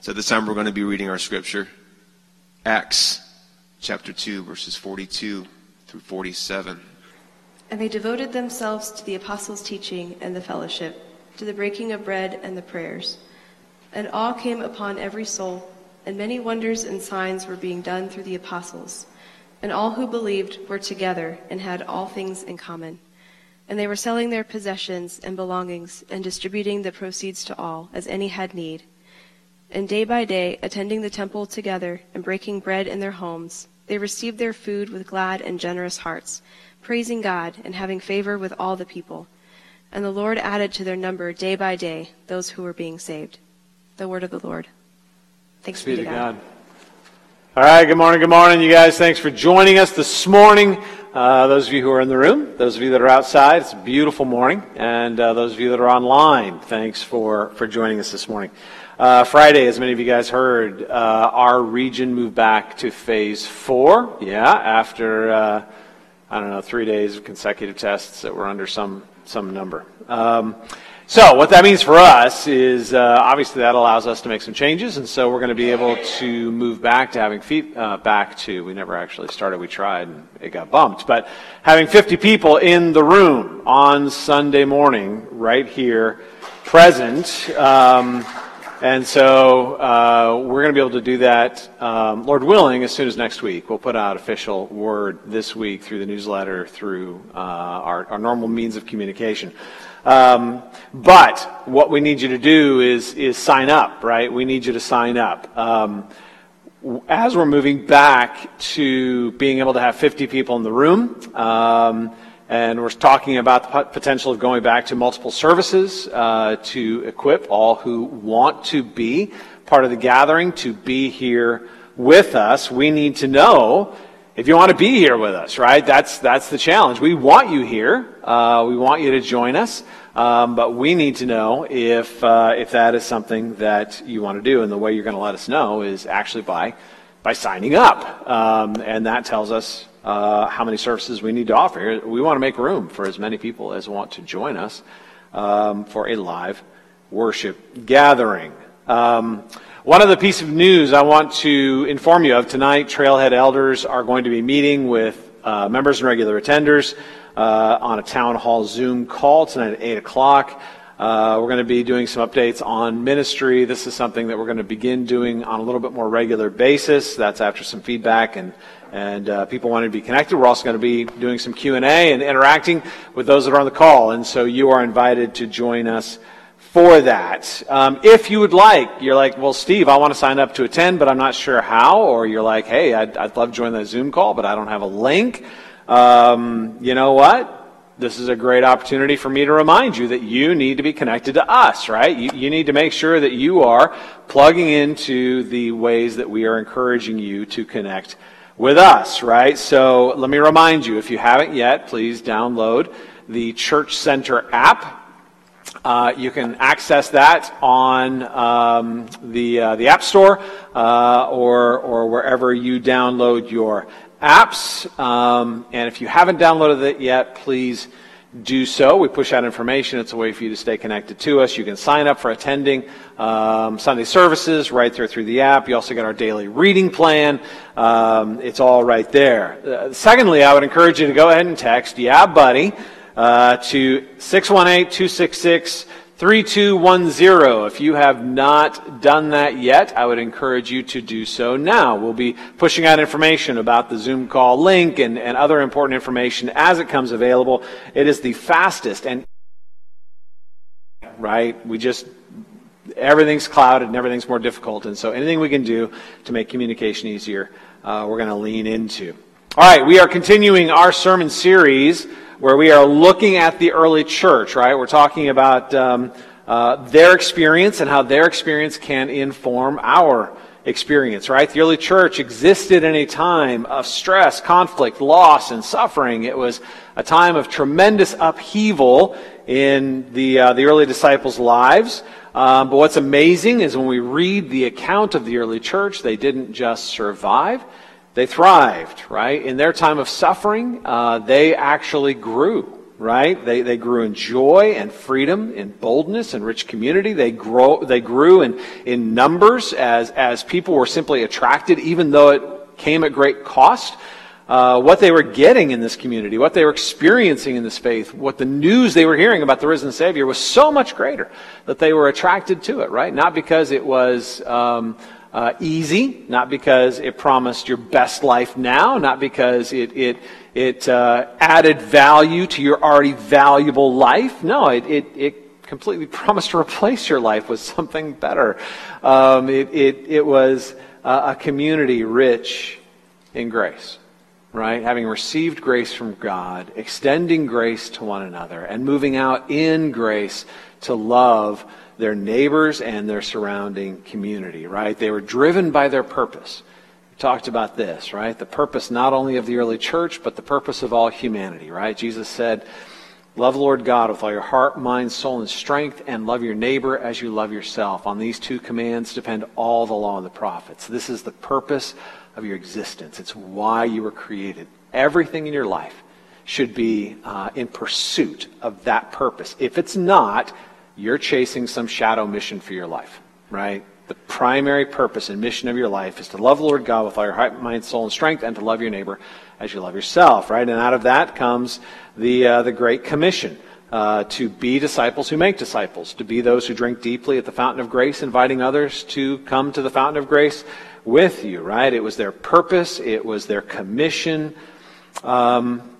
So this time we're going to be reading our scripture, Acts chapter 2, verses 42 through 47. And they devoted themselves to the apostles' teaching and the fellowship, to the breaking of bread and the prayers. And awe came upon every soul, and many wonders and signs were being done through the apostles. And all who believed were together and had all things in common. And they were selling their possessions and belongings and distributing the proceeds to all, as any had need. And day by day, attending the temple together and breaking bread in their homes, they received their food with glad and generous hearts, praising God and having favor with all the people. And the Lord added to their number day by day those who were being saved. The word of the Lord. Thanks be to God. God. All right, good morning, good morning, you guys. Thanks for joining us this morning. Uh, those of you who are in the room, those of you that are outside, it's a beautiful morning. And uh, those of you that are online, thanks for, for joining us this morning. Uh, Friday, as many of you guys heard, uh, our region moved back to phase four. Yeah, after, uh, I don't know, three days of consecutive tests that were under some, some number. Um, so what that means for us is uh, obviously that allows us to make some changes, and so we're going to be able to move back to having feet uh, back to. We never actually started. We tried, and it got bumped. But having 50 people in the room on Sunday morning, right here, present. Um, and so uh, we're going to be able to do that, um, Lord willing, as soon as next week. We'll put out official word this week through the newsletter, through uh, our, our normal means of communication. Um, but what we need you to do is is sign up, right? We need you to sign up. Um, as we're moving back to being able to have 50 people in the room, um, and we're talking about the potential of going back to multiple services uh, to equip all who want to be part of the gathering to be here with us. We need to know if you want to be here with us, right? That's, that's the challenge. We want you here. Uh, we want you to join us. Um, but we need to know if, uh, if that is something that you want to do. And the way you're going to let us know is actually by, by signing up. Um, and that tells us uh, how many services we need to offer. We want to make room for as many people as want to join us um, for a live worship gathering. Um, one other piece of news I want to inform you of tonight Trailhead elders are going to be meeting with uh, members and regular attenders uh, on a town hall Zoom call tonight at 8 o'clock. Uh, we're going to be doing some updates on ministry. This is something that we're going to begin doing on a little bit more regular basis. That's after some feedback and and uh, people wanting to be connected. We're also going to be doing some Q and A and interacting with those that are on the call. And so you are invited to join us for that. Um, if you would like, you're like, well, Steve, I want to sign up to attend, but I'm not sure how. Or you're like, hey, I'd, I'd love to join that Zoom call, but I don't have a link. Um, you know what? This is a great opportunity for me to remind you that you need to be connected to us, right? You, you need to make sure that you are plugging into the ways that we are encouraging you to connect with us, right? So let me remind you, if you haven't yet, please download the Church Center app. Uh, you can access that on um, the uh, the App Store uh, or or wherever you download your apps. Um, and if you haven't downloaded it yet, please do so. We push out information. It's a way for you to stay connected to us. You can sign up for attending um, Sunday services right there through the app. You also get our daily reading plan. Um, it's all right there. Uh, secondly, I would encourage you to go ahead and text "Yeah, buddy" uh, to 618 266 3210. If you have not done that yet, I would encourage you to do so now. We'll be pushing out information about the Zoom call link and, and other important information as it comes available. It is the fastest and right? We just everything's clouded and everything's more difficult, and so anything we can do to make communication easier, uh, we're going to lean into. All right, we are continuing our sermon series where we are looking at the early church, right? We're talking about um, uh, their experience and how their experience can inform our experience, right? The early church existed in a time of stress, conflict, loss, and suffering. It was a time of tremendous upheaval in the, uh, the early disciples' lives. Um, but what's amazing is when we read the account of the early church, they didn't just survive, they thrived, right? In their time of suffering, uh, they actually grew. right? They, they grew in joy and freedom, in boldness and rich community. They, grow, they grew in, in numbers as, as people were simply attracted, even though it came at great cost. Uh, what they were getting in this community, what they were experiencing in this faith, what the news they were hearing about the risen Savior was so much greater that they were attracted to it, right? Not because it was um, uh, easy, not because it promised your best life now, not because it, it, it uh, added value to your already valuable life. No, it, it, it completely promised to replace your life with something better. Um, it, it, it was a community rich in grace right? Having received grace from God, extending grace to one another, and moving out in grace to love their neighbors and their surrounding community, right? They were driven by their purpose. We talked about this, right? The purpose not only of the early church, but the purpose of all humanity, right? Jesus said, Love Lord God with all your heart, mind, soul, and strength, and love your neighbor as you love yourself. On these two commands depend all the law and the prophets. This is the purpose of your existence. It's why you were created. Everything in your life should be uh, in pursuit of that purpose. If it's not, you're chasing some shadow mission for your life, right? The primary purpose and mission of your life is to love the Lord God with all your heart, mind, soul, and strength, and to love your neighbor as you love yourself, right? And out of that comes the, uh, the Great Commission. Uh, to be disciples who make disciples, to be those who drink deeply at the fountain of grace, inviting others to come to the fountain of grace with you, right? It was their purpose, it was their commission, um,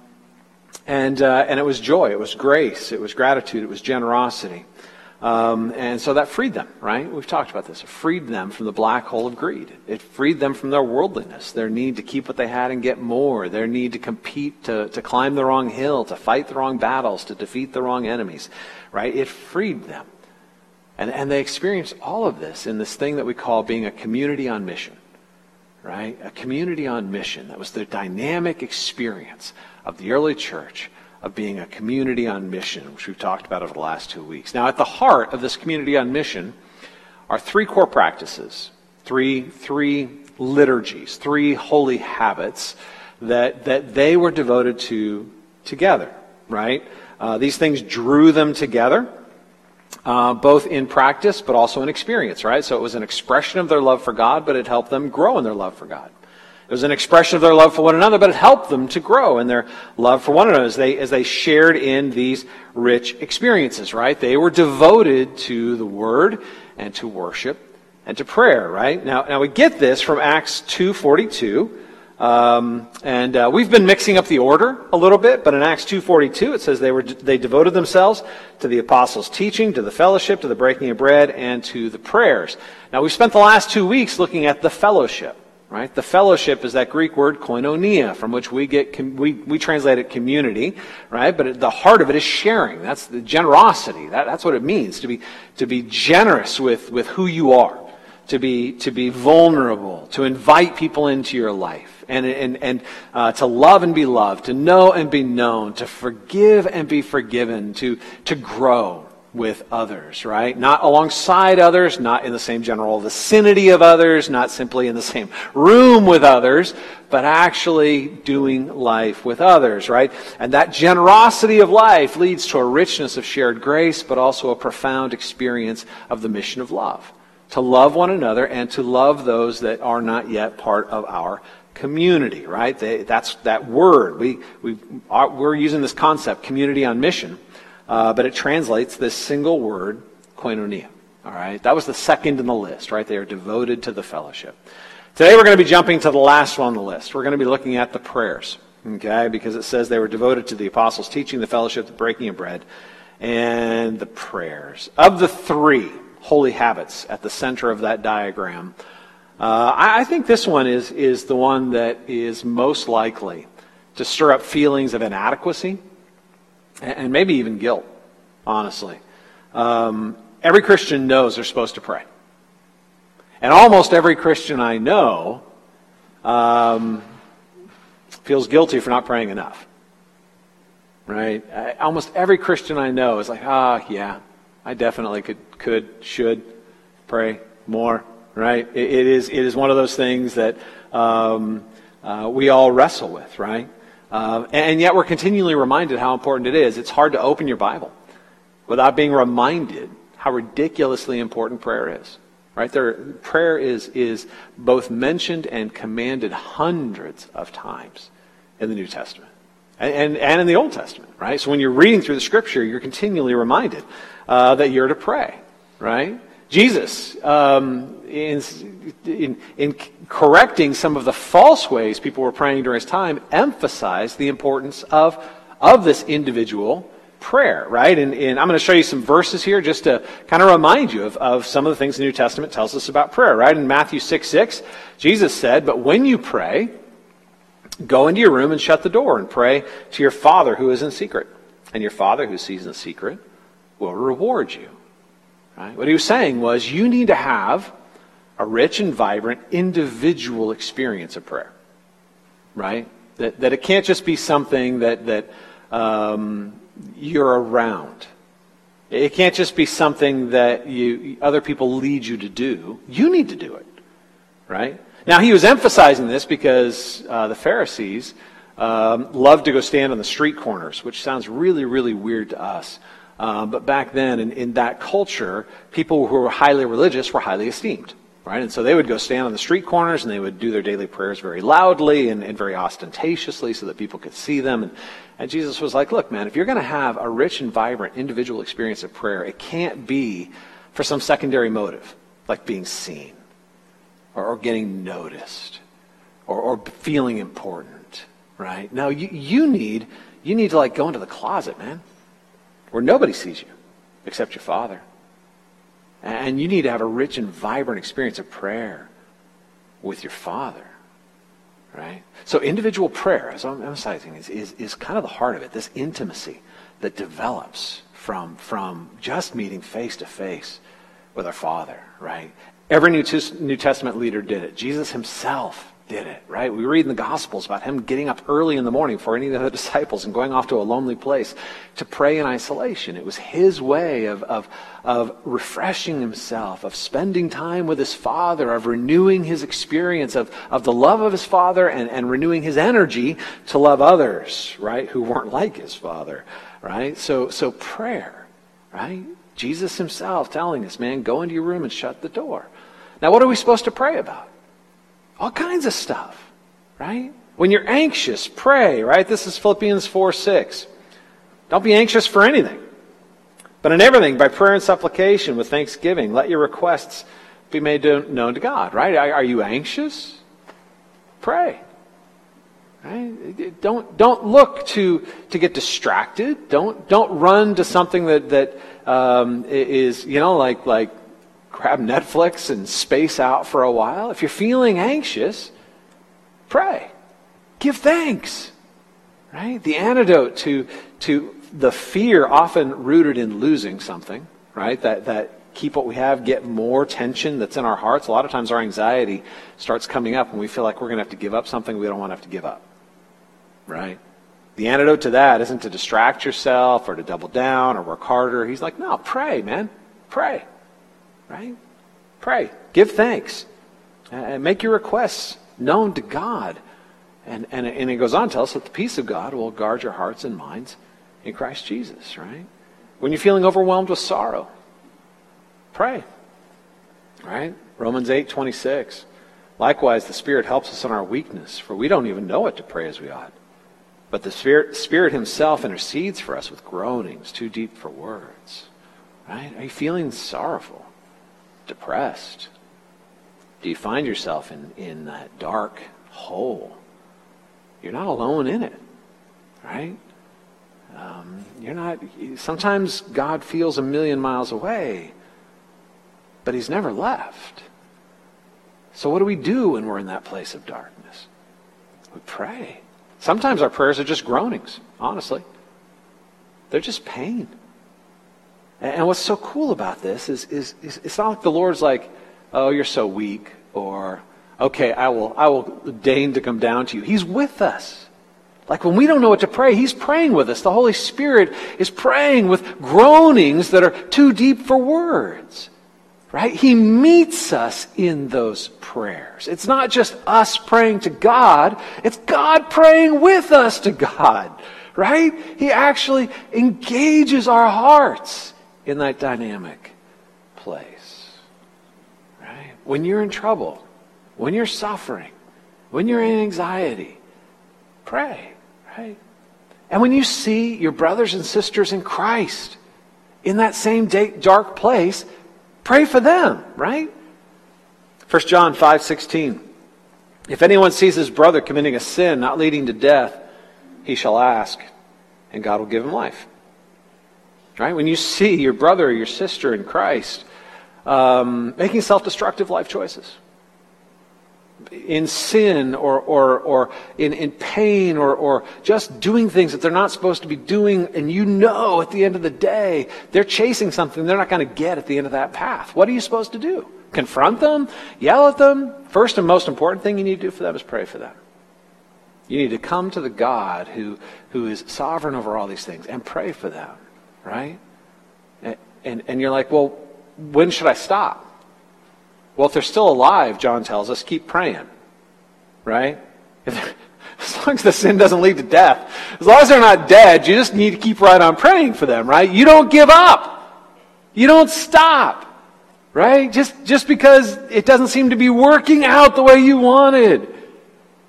and, uh, and it was joy, it was grace, it was gratitude, it was generosity. Um, and so that freed them, right? We've talked about this. It freed them from the black hole of greed. It freed them from their worldliness, their need to keep what they had and get more, their need to compete, to, to climb the wrong hill, to fight the wrong battles, to defeat the wrong enemies, right? It freed them. And, and they experienced all of this in this thing that we call being a community on mission, right? A community on mission. That was the dynamic experience of the early church of being a community on mission, which we've talked about over the last two weeks. Now, at the heart of this community on mission are three core practices, three, three liturgies, three holy habits that, that they were devoted to together, right? Uh, these things drew them together uh, both in practice but also in experience, right? So it was an expression of their love for God, but it helped them grow in their love for God. It was an expression of their love for one another, but it helped them to grow in their love for one another as they, as they shared in these rich experiences, right? They were devoted to the Word and to worship and to prayer, right? Now, now we get this from Acts 2.42, um, and uh, we've been mixing up the order a little bit, but in Acts 2.42 it says they, were, they devoted themselves to the apostles' teaching, to the fellowship, to the breaking of bread, and to the prayers. Now we've spent the last two weeks looking at the fellowship, right? The fellowship is that Greek word koinonia, from which we get, we, we translate it community, right? But it, the heart of it is sharing. That's the generosity. That, that's what it means to be, to be generous with, with who you are, to be, to be vulnerable, to invite people into your life and, and, and uh, to love and be loved, to know and be known, to forgive and be forgiven, to, to grow with others, right? Not alongside others, not in the same general vicinity of others, not simply in the same room with others, but actually doing life with others, right? And that generosity of life leads to a richness of shared grace, but also a profound experience of the mission of love. To love one another and to love those that are not yet part of our community, right? They, that's that word. We, we are, we're using this concept, community on mission, uh, but it translates this single word, koinonia. All right? That was the second in the list, right? They are devoted to the fellowship. Today we're going to be jumping to the last one on the list. We're going to be looking at the prayers, okay? Because it says they were devoted to the apostles' teaching, the fellowship, the breaking of bread, and the prayers. Of the three holy habits at the center of that diagram, uh, I, I think this one is, is the one that is most likely to stir up feelings of inadequacy and, maybe even guilt, honestly. Um, every Christian knows they're supposed to pray. And almost every Christian I know um, feels guilty for not praying enough. Right? Almost every Christian I know is like, ah, oh, yeah, I definitely could, could, should pray more right? it, it is, it is one of those things that um, uh, we all wrestle with, right? Uh, and yet we're continually reminded how important it is. It's hard to open your Bible without being reminded how ridiculously important prayer is. Right? There, prayer is, is both mentioned and commanded hundreds of times in the New Testament and, and, and in the Old Testament. Right? So when you're reading through the Scripture, you're continually reminded uh, that you're to pray. Right? Jesus, um, in, in, in, correcting some of the false ways people were praying during his time, emphasized the importance of, of this individual prayer, right? And, and, I'm going to show you some verses here just to kind of remind you of, of some of the things the New Testament tells us about prayer, right? In Matthew 6 6, Jesus said, But when you pray, go into your room and shut the door and pray to your Father who is in secret. And your Father who sees in secret will reward you. Right? What he was saying was, you need to have a rich and vibrant individual experience of prayer. Right? That, that it can't just be something that, that um, you're around. It can't just be something that you, other people lead you to do. You need to do it, right? Now, he was emphasizing this because uh, the Pharisees um, loved to go stand on the street corners, which sounds really, really weird to us. Uh, but back then, in, in that culture, people who were highly religious were highly esteemed. Right? And so they would go stand on the street corners and they would do their daily prayers very loudly and, and very ostentatiously so that people could see them. And, and Jesus was like, look, man, if you're going to have a rich and vibrant individual experience of prayer, it can't be for some secondary motive, like being seen or, or getting noticed or, or feeling important, right? Now, you, you need, you need to like go into the closet, man, where nobody sees you except your father. And you need to have a rich and vibrant experience of prayer with your Father. Right? So individual prayer, as I'm emphasizing, is, is, is kind of the heart of it, this intimacy that develops from, from just meeting face to face with our Father, right? Every New, New Testament leader did it. Jesus himself did it, right? We read in the Gospels about him getting up early in the morning for any of the disciples and going off to a lonely place to pray in isolation. It was his way of, of, of refreshing himself, of spending time with his Father, of renewing his experience of, of the love of his Father and, and renewing his energy to love others, right, who weren't like his Father, right? So, so prayer, right? Jesus himself telling us, man, go into your room and shut the door. Now, what are we supposed to pray about? All kinds of stuff, right? When you're anxious, pray, right? This is Philippians 4 6. Don't be anxious for anything, but in everything, by prayer and supplication with thanksgiving, let your requests be made known to God, right? Are you anxious? Pray. Right? Don't, don't look to, to get distracted. Don't, don't run to something that, that um, is, you know, like, like grab Netflix and space out for a while. If you're feeling anxious, pray. Give thanks. Right? The antidote to, to the fear often rooted in losing something, right? That, that keep what we have, get more tension that's in our hearts. A lot of times our anxiety starts coming up when we feel like we're going to have to give up something we don't want to have to give up. Right? The antidote to that isn't to distract yourself or to double down or work harder. He's like, no, pray, man. Pray. Right? Pray. Give thanks. Uh, and make your requests known to God. And, and, and it goes on to tell us that the peace of God will guard your hearts and minds in Christ Jesus, right? When you're feeling overwhelmed with sorrow, pray. Right? Romans 8, 26. Likewise, the Spirit helps us in our weakness, for we don't even know what to pray as we ought. But the Spirit, Spirit Himself intercedes for us with groanings too deep for words. Right? Are you feeling sorrowful? Depressed? Do you find yourself in, in that dark hole? You're not alone in it, right? Um, you're not. Sometimes God feels a million miles away, but He's never left. So, what do we do when we're in that place of darkness? We pray. Sometimes our prayers are just groanings, honestly. They're just pain. And what's so cool about this is, is, is, it's not like the Lord's like, oh, you're so weak, or, okay, I will, I will deign to come down to you. He's with us. Like when we don't know what to pray, He's praying with us. The Holy Spirit is praying with groanings that are too deep for words. right? He meets us in those prayers. It's not just us praying to God, it's God praying with us to God, right? He actually engages our hearts in that dynamic place, right? When you're in trouble, when you're suffering, when you're in anxiety, pray, right? And when you see your brothers and sisters in Christ in that same dark place, Pray for them, right? 1 John 5:16 If anyone sees his brother committing a sin not leading to death, he shall ask, and God will give him life. Right? When you see your brother or your sister in Christ um, making self destructive life choices, in sin or, or, or in, in pain or, or just doing things that they're not supposed to be doing, and you know at the end of the day they're chasing something they're not going to get at the end of that path. What are you supposed to do? Confront them? Yell at them? First and most important thing you need to do for them is pray for them. You need to come to the God who, who is sovereign over all these things and pray for them, right? And, and, and you're like, well, when should I stop? Well, if they're still alive, John tells us, keep praying. Right? as long as the sin doesn't lead to death, as long as they're not dead, you just need to keep right on praying for them, right? You don't give up. You don't stop. Right? Just, just because it doesn't seem to be working out the way you wanted.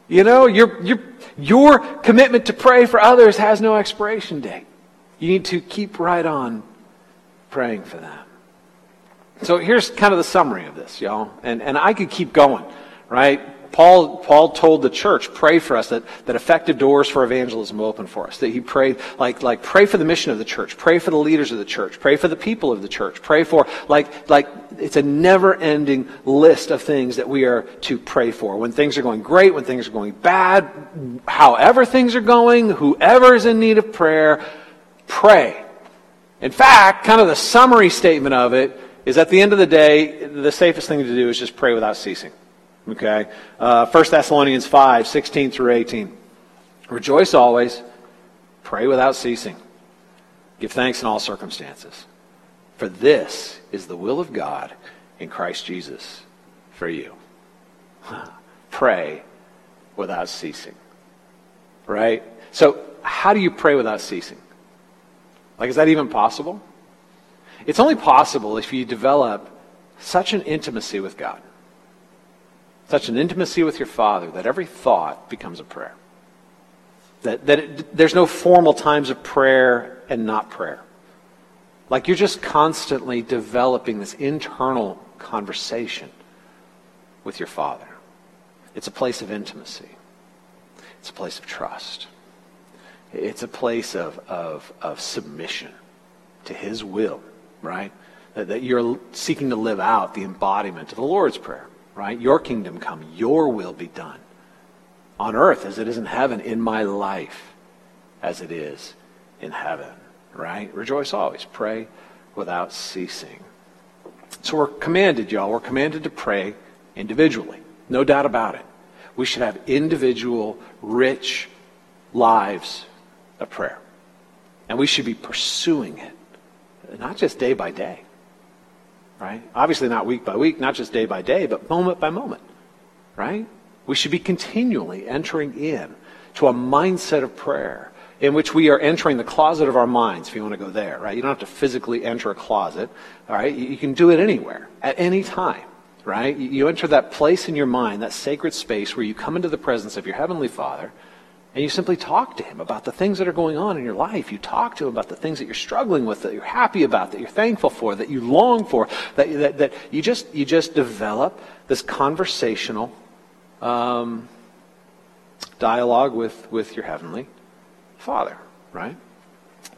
You know, your, your, your commitment to pray for others has no expiration date. You need to keep right on praying for them. So here's kind of the summary of this, y'all. And, and I could keep going, right? Paul, Paul told the church, pray for us, that, that effective doors for evangelism will open for us. That he prayed, like, like, pray for the mission of the church, pray for the leaders of the church, pray for the people of the church, pray for, like, like, it's a never ending list of things that we are to pray for. When things are going great, when things are going bad, however things are going, whoever is in need of prayer, pray. In fact, kind of the summary statement of it is at the end of the day, the safest thing to do is just pray without ceasing. Okay? Uh, 1 Thessalonians 5, 16 through 18. Rejoice always, pray without ceasing, give thanks in all circumstances. For this is the will of God in Christ Jesus for you. pray without ceasing. Right? So, how do you pray without ceasing? Like, is that even possible? It's only possible if you develop such an intimacy with God, such an intimacy with your Father, that every thought becomes a prayer. That, that it, there's no formal times of prayer and not prayer. Like you're just constantly developing this internal conversation with your Father. It's a place of intimacy, it's a place of trust, it's a place of, of, of submission to His will right? That, that you're seeking to live out the embodiment of the Lord's Prayer, right? Your kingdom come, your will be done on earth as it is in heaven, in my life as it is in heaven, right? Rejoice always, pray without ceasing. So we're commanded, y'all, we're commanded to pray individually. No doubt about it. We should have individual, rich lives of prayer. And we should be pursuing it not just day by day, right? Obviously, not week by week, not just day by day, but moment by moment, right? We should be continually entering in to a mindset of prayer in which we are entering the closet of our minds, if you want to go there, right? You don't have to physically enter a closet, all right? You can do it anywhere, at any time, right? You enter that place in your mind, that sacred space where you come into the presence of your Heavenly Father and you simply talk to him about the things that are going on in your life. You talk to him about the things that you're struggling with, that you're happy about, that you're thankful for, that you long for, that, that, that you, just, you just develop this conversational um, dialogue with, with your heavenly Father, right?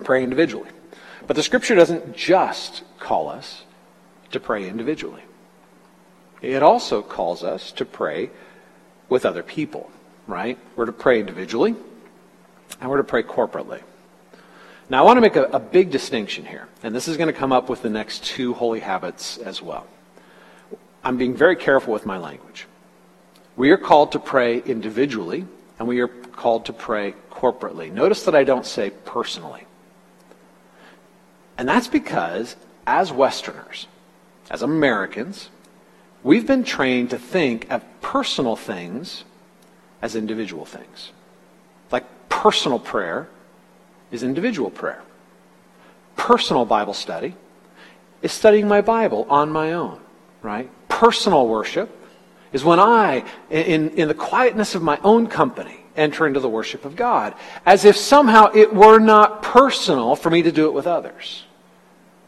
Pray individually. But the scripture doesn't just call us to pray individually. It also calls us to pray with other people right? We're to pray individually, and we're to pray corporately. Now, I want to make a, a big distinction here, and this is going to come up with the next two holy habits as well. I'm being very careful with my language. We are called to pray individually, and we are called to pray corporately. Notice that I don't say personally. And that's because, as Westerners, as Americans, we've been trained to think of personal things as individual things. Like personal prayer is individual prayer. Personal Bible study is studying my Bible on my own, right? Personal worship is when I, in, in the quietness of my own company, enter into the worship of God, as if somehow it were not personal for me to do it with others.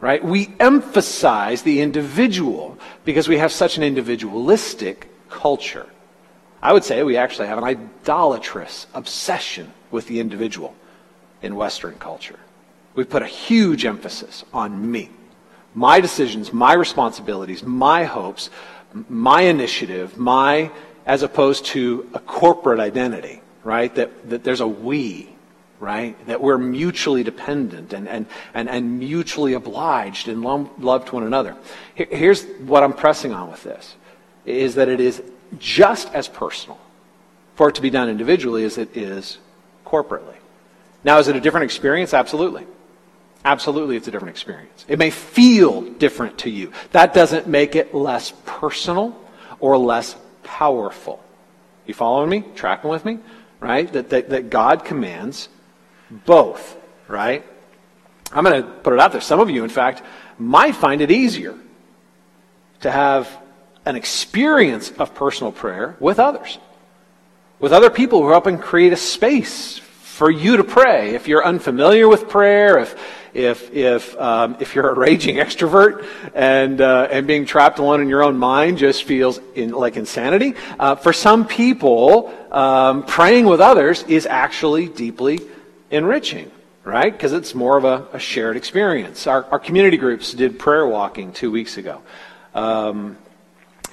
Right? We emphasize the individual because we have such an individualistic culture. I would say we actually have an idolatrous obsession with the individual in Western culture. We put a huge emphasis on me, my decisions, my responsibilities, my hopes, my initiative, my, as opposed to a corporate identity, right? That, that there's a we, right? That we're mutually dependent and, and, and, and mutually obliged and love to one another. Here's what I'm pressing on with this, is that it is just as personal for it to be done individually as it is corporately. Now, is it a different experience? Absolutely. Absolutely, it's a different experience. It may feel different to you. That doesn't make it less personal or less powerful. You following me? Tracking with me? Right? That, that, that God commands both, right? I'm going to put it out there. Some of you, in fact, might find it easier to have an experience of personal prayer with others, with other people who help and create a space for you to pray. If you're unfamiliar with prayer, if if if um, if you're a raging extrovert and uh, and being trapped alone in your own mind just feels in, like insanity. Uh, for some people, um, praying with others is actually deeply enriching, right? Because it's more of a, a, shared experience. Our, our community groups did prayer walking two weeks ago. Um,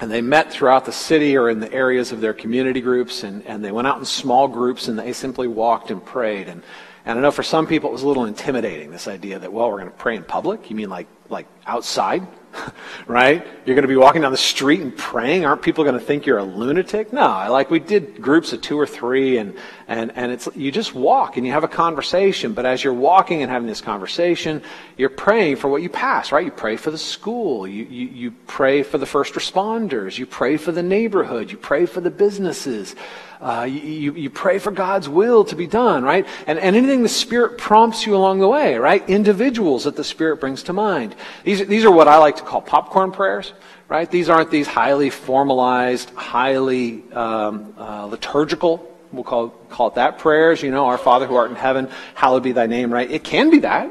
and they met throughout the city or in the areas of their community groups, and, and they went out in small groups and they simply walked and prayed. And and I know for some people it was a little intimidating, this idea that, well, we're going to pray in public. You mean like, like outside? right? You're going to be walking down the street and praying. Aren't people going to think you're a lunatic? No, like we did groups of two or three and, and, and it's, you just walk and you have a conversation. But as you're walking and having this conversation, you're praying for what you pass, right? You pray for the school. You, you, you pray for the first responders. You pray for the neighborhood. You pray for the businesses. Uh, you, you pray for God's will to be done, right? And, and anything the Spirit prompts you along the way, right? Individuals that the Spirit brings to mind. These, these are what I like to call popcorn prayers, right? These aren't these highly formalized, highly um, uh, liturgical, we'll call, call it that, prayers. You know, Our Father who art in heaven, hallowed be thy name, right? It can be that.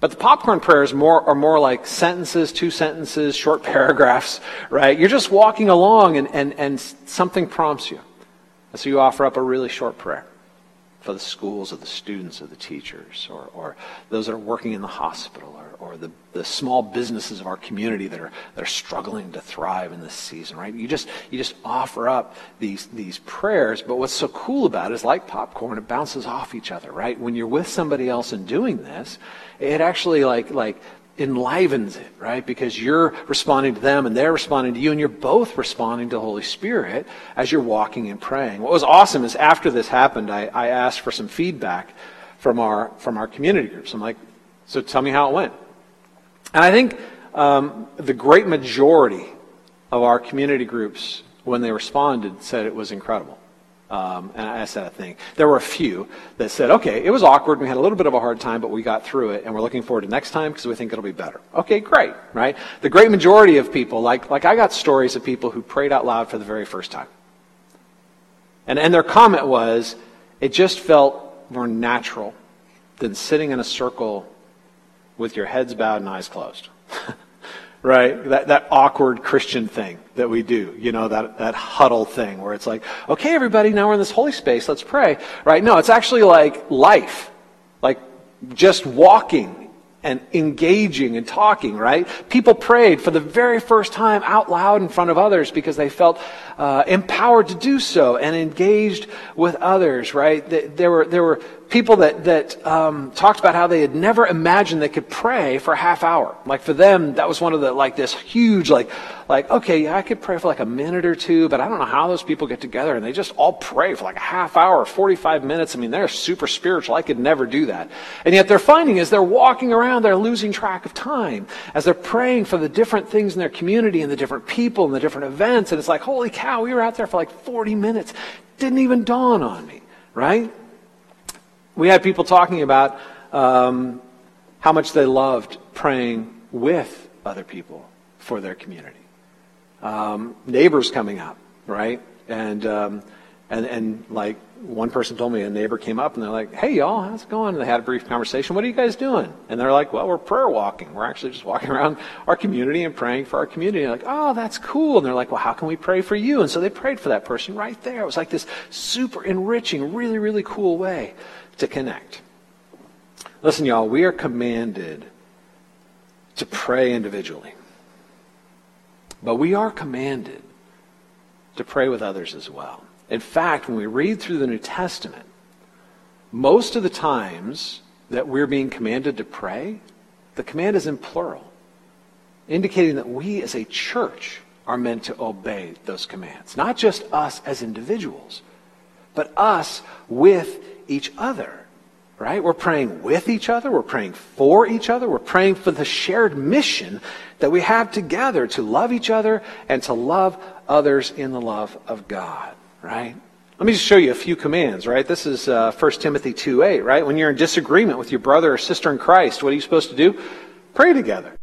But the popcorn prayers more, are more like sentences, two sentences, short paragraphs, right? You're just walking along and, and, and something prompts you. And so you offer up a really short prayer for the schools or the students or the teachers or, or those that are working in the hospital or, or the, the small businesses of our community that are, that are struggling to thrive in this season, right? You just, you just offer up these, these prayers, but what's so cool about it is like popcorn, it bounces off each other, right? When you're with somebody else and doing this, it actually like, like enlivens it, right? Because you're responding to them and they're responding to you, and you're both responding to the Holy Spirit as you're walking and praying. What was awesome is after this happened, I, I asked for some feedback from our from our community groups. I'm like, so tell me how it went. And I think um, the great majority of our community groups, when they responded, said it was incredible. Um, and I said a thing. There were a few that said, okay, it was awkward. We had a little bit of a hard time, but we got through it, and we're looking forward to next time because we think it'll be better. Okay, great, right? The great majority of people, like, like I got stories of people who prayed out loud for the very first time. And, and their comment was, it just felt more natural than sitting in a circle with your heads bowed and eyes closed. right? That, that awkward Christian thing that we do, you know, that, that huddle thing where it's like, okay, everybody, now we're in this holy space, let's pray, right? No, it's actually like life, like just walking and engaging and talking, right? People prayed for the very first time out loud in front of others because they felt uh, empowered to do so and engaged with others, right? There were, there were people that, that um, talked about how they had never imagined they could pray for a half hour. Like for them, that was one of the, like this huge, like, like, okay, yeah, I could pray for like a minute or two, but I don't know how those people get together and they just all pray for like a half hour, 45 minutes. I mean, they're super spiritual. I could never do that. And yet they're finding as they're walking around, they're losing track of time as they're praying for the different things in their community and the different people and the different events. And it's like, holy cow, we were out there for like 40 minutes. Didn't even dawn on me, right? We had people talking about um, how much they loved praying with other people for their community. Um, neighbors coming up, right? And, um, and, and like one person told me a neighbor came up and they're like, hey, y'all, how's it going? And they had a brief conversation. What are you guys doing? And they're like, well, we're prayer walking. We're actually just walking around our community and praying for our community. And like, oh, that's cool. And they're like, well, how can we pray for you? And so they prayed for that person right there. It was like this super enriching, really, really cool way to connect. Listen, y'all, we are commanded to pray individually. But we are commanded to pray with others as well. In fact, when we read through the New Testament, most of the times that we're being commanded to pray, the command is in plural, indicating that we as a church are meant to obey those commands. Not just us as individuals, but us with each other. Right? We're praying with each other. We're praying for each other. We're praying for the shared mission that we have together to love each other and to love others in the love of God. Right? Let me just show you a few commands, right? This is uh, 1 Timothy 2 8, right? When you're in disagreement with your brother or sister in Christ, what are you supposed to do? Pray together.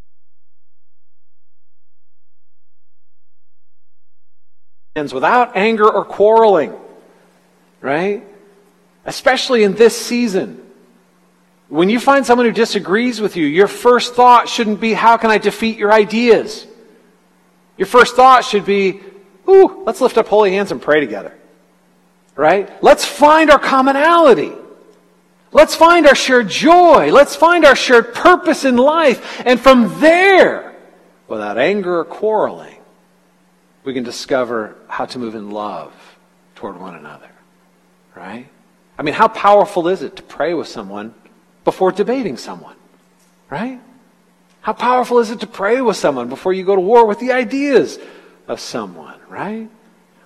Ends Without anger or quarreling, right? Especially in this season. When you find someone who disagrees with you, your first thought shouldn't be, how can I defeat your ideas? Your first thought should be, ooh, let's lift up holy hands and pray together. Right? Let's find our commonality. Let's find our shared joy. Let's find our shared purpose in life. And from there, without anger or quarreling, we can discover how to move in love toward one another. Right? I mean, how powerful is it to pray with someone before debating someone, right? How powerful is it to pray with someone before you go to war with the ideas of someone, right?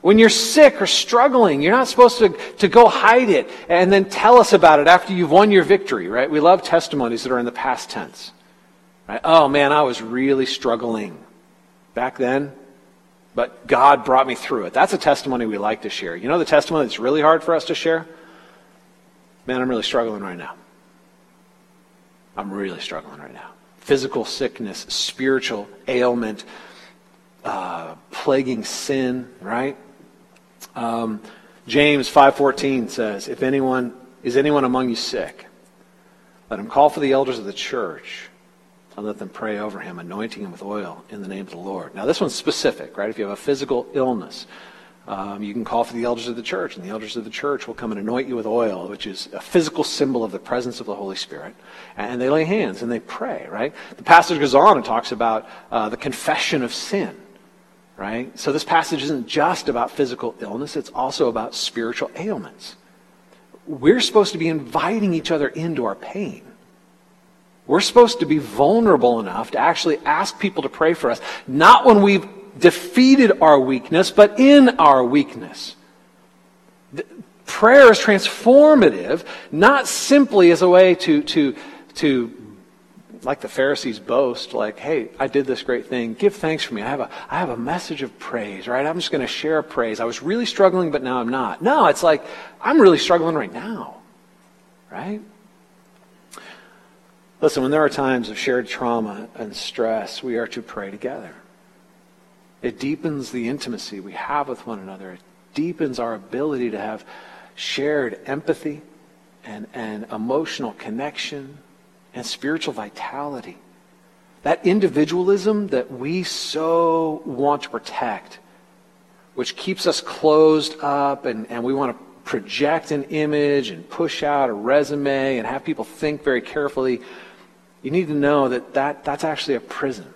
When you're sick or struggling, you're not supposed to, to go hide it and then tell us about it after you've won your victory, right? We love testimonies that are in the past tense. Right? Oh man, I was really struggling back then, but God brought me through it. That's a testimony we like to share. You know the testimony that's really hard for us to share? Man, I'm really struggling right now. I'm really struggling right now. Physical sickness, spiritual ailment, uh, plaguing sin, right? Um, James 5:14 says, "If anyone is anyone among you sick, let him call for the elders of the church and let them pray over him, anointing him with oil in the name of the Lord." Now, this one's specific, right? If you have a physical illness, um, you can call for the elders of the church, and the elders of the church will come and anoint you with oil, which is a physical symbol of the presence of the Holy Spirit. And they lay hands and they pray, right? The passage goes on and talks about uh, the confession of sin, right? So this passage isn't just about physical illness, it's also about spiritual ailments. We're supposed to be inviting each other into our pain. We're supposed to be vulnerable enough to actually ask people to pray for us, not when we've defeated our weakness, but in our weakness. Prayer is transformative, not simply as a way to, to, to like the Pharisees boast, like, hey, I did this great thing. Give thanks for me. I have a, I have a message of praise, right? I'm just going to share praise. I was really struggling, but now I'm not. No, it's like, I'm really struggling right now, right? Listen, when there are times of shared trauma and stress, we are to pray together. It deepens the intimacy we have with one another. It deepens our ability to have shared empathy and, and emotional connection and spiritual vitality. That individualism that we so want to protect, which keeps us closed up and, and we want to project an image and push out a resume and have people think very carefully, you need to know that, that that's actually a prison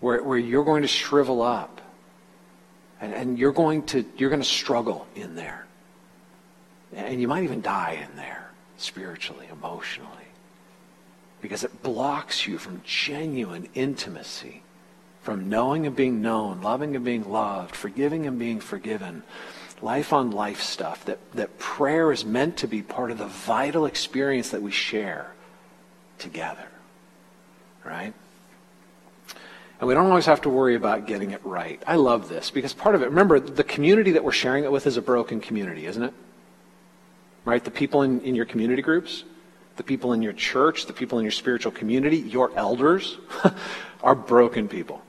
where, where you're going to shrivel up and, and you're going to you're going to struggle in there And you might even die in there, spiritually, emotionally, because it blocks you from genuine intimacy, from knowing and being known, loving and being loved, forgiving and being forgiven, life on life stuff, that, that prayer is meant to be part of the vital experience that we share together. Right? And we don't always have to worry about getting it right. I love this because part of it, remember, the community that we're sharing it with is a broken community, isn't it? Right? The people in, in your community groups, the people in your church, the people in your spiritual community, your elders are broken people.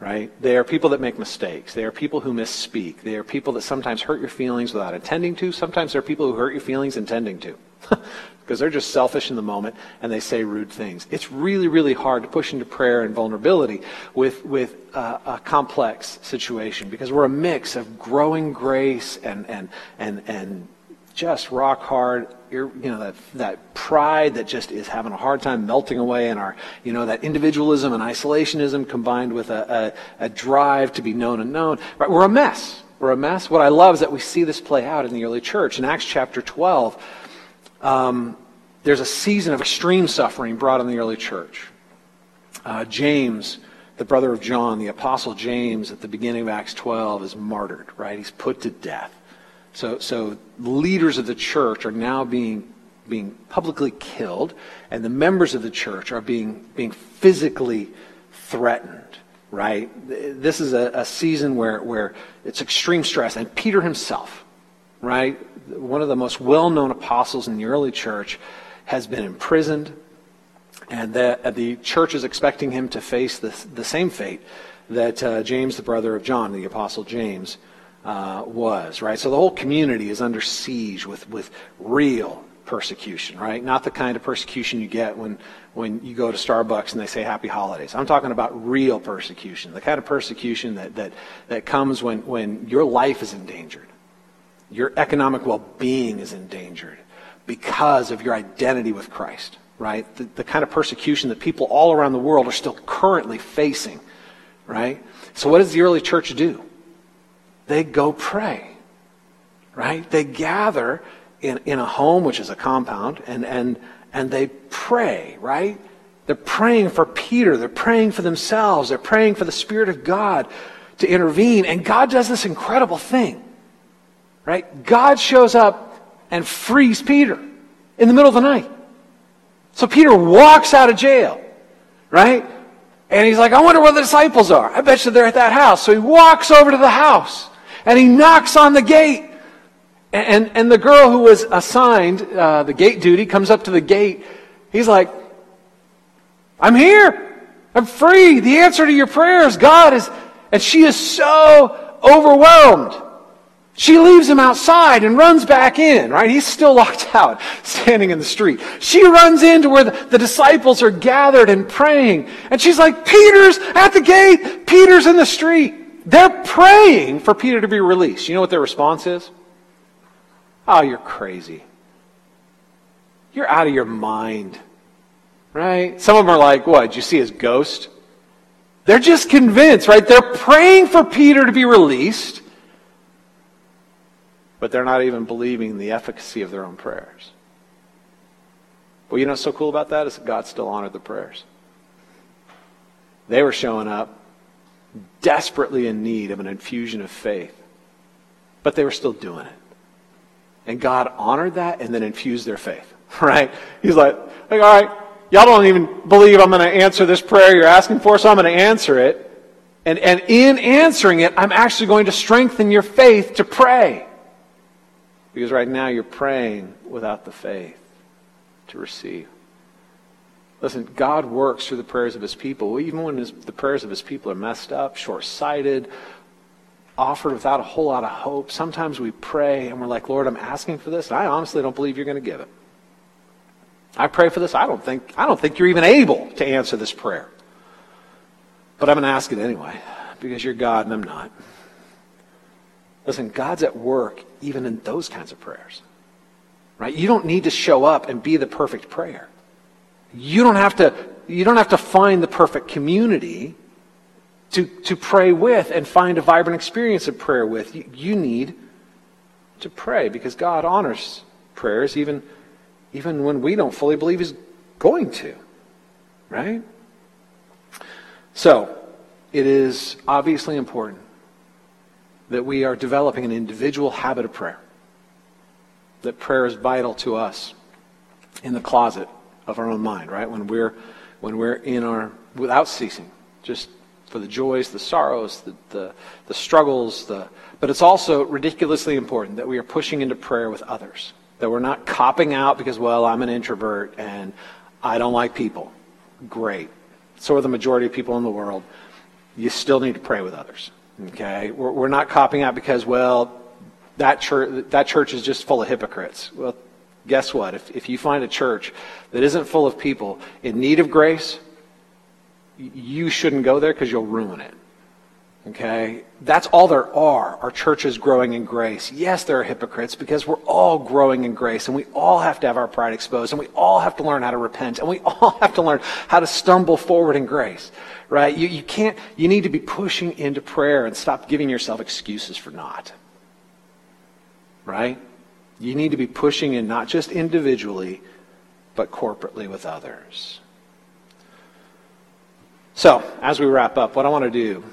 Right? They are people that make mistakes. They are people who misspeak. They are people that sometimes hurt your feelings without intending to. Sometimes they're people who hurt your feelings intending to. because they're just selfish in the moment and they say rude things. It's really, really hard to push into prayer and vulnerability with, with uh, a complex situation because we're a mix of growing grace and, and, and, and just rock hard, you know, that, that pride that just is having a hard time melting away and our, you know, that individualism and isolationism combined with a, a, a drive to be known and known. Right? We're a mess. We're a mess. What I love is that we see this play out in the early church. In Acts chapter 12, um, there's a season of extreme suffering brought on the early church. Uh, James, the brother of John, the apostle James, at the beginning of Acts 12, is martyred, right? He's put to death. So, so leaders of the church are now being, being publicly killed, and the members of the church are being, being physically threatened, right? This is a, a season where, where it's extreme stress. And Peter himself, right? One of the most well known apostles in the early church has been imprisoned, and that the church is expecting him to face the, the same fate that uh, James, the brother of John, the apostle James, uh, was, right? So the whole community is under siege with, with real persecution, right? Not the kind of persecution you get when, when you go to Starbucks and they say happy holidays. I'm talking about real persecution, the kind of persecution that, that, that comes when, when your life is endangered, your economic well being is endangered because of your identity with Christ, right? The, the kind of persecution that people all around the world are still currently facing, right? So what does the early church do? they go pray, right? They gather in, in a home, which is a compound, and, and, and they pray, right? They're praying for Peter. They're praying for themselves. They're praying for the Spirit of God to intervene. And God does this incredible thing, right? God shows up and frees Peter in the middle of the night. So Peter walks out of jail, right? And he's like, I wonder where the disciples are. I bet you they're at that house. So he walks over to the house and he knocks on the gate. And, and the girl who was assigned uh, the gate duty comes up to the gate. He's like, I'm here. I'm free. The answer to your prayers, God is. And she is so overwhelmed. She leaves him outside and runs back in, right? He's still locked out, standing in the street. She runs into where the, the, disciples are gathered and praying. And she's like, Peter's at the gate. Peter's in the street. They're praying for Peter to be released. You know what their response is? Oh, you're crazy. You're out of your mind. Right? Some of them are like, what? Did you see his ghost? They're just convinced, right? They're praying for Peter to be released, but they're not even believing the efficacy of their own prayers. Well, you know what's so cool about that is that God still honored the prayers. They were showing up desperately in need of an infusion of faith. But they were still doing it. And God honored that and then infused their faith. Right? He's like, like all right, y'all don't even believe I'm going to answer this prayer you're asking for, so I'm going to answer it. And, and in answering it, I'm actually going to strengthen your faith to pray. Because right now you're praying without the faith to receive. Listen, God works through the prayers of his people. Even when his, the prayers of his people are messed up, short sighted, offered without a whole lot of hope, sometimes we pray and we're like, Lord, I'm asking for this, and I honestly don't believe you're going to give it. I pray for this. I don't think, I don't think you're even able to answer this prayer. But I'm going to ask it anyway because you're God and I'm not. Listen, God's at work even in those kinds of prayers. Right? You don't need to show up and be the perfect prayer. You don't have to, you don't have to find the perfect community to, to pray with and find a vibrant experience of prayer with. You, you need to pray because God honors prayers even, even when we don't fully believe He's going to. Right? So, it is obviously important that we are developing an individual habit of prayer. That prayer is vital to us in the closet of our own mind, right? When we're when we're in our without ceasing, just for the joys, the sorrows, the, the, the struggles, the but it's also ridiculously important that we are pushing into prayer with others. That we're not copping out because, well, I'm an introvert and I don't like people. Great. So are the majority of people in the world. You still need to pray with others. Okay? We're, we're not copping out because, well, that church, that church is just full of hypocrites. Well, guess what? If, if you find a church that isn't full of people in need of grace, you shouldn't go there because you'll ruin it. Okay? That's all there are. Our church is growing in grace. Yes, there are hypocrites because we're all growing in grace and we all have to have our pride exposed and we all have to learn how to repent and we all have to learn how to stumble forward in grace. Right? You, you can't, you need to be pushing into prayer and stop giving yourself excuses for not. Right? You need to be pushing in not just individually, but corporately with others. So, as we wrap up, what I want to do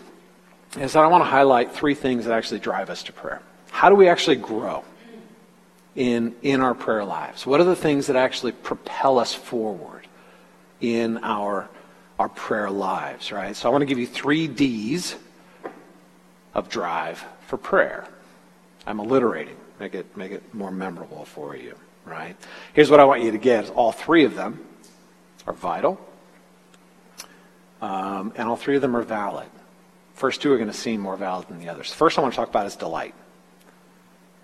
is that I want to highlight three things that actually drive us to prayer. How do we actually grow in, in our prayer lives? What are the things that actually propel us forward in our, our prayer lives, right? So I want to give you three D's of drive for prayer. I'm alliterating, make it, make it more memorable for you, right? Here's what I want you to get. All three of them are vital, um, and all three of them are valid. First two are going to seem more valid than the others. The first I want to talk about is delight.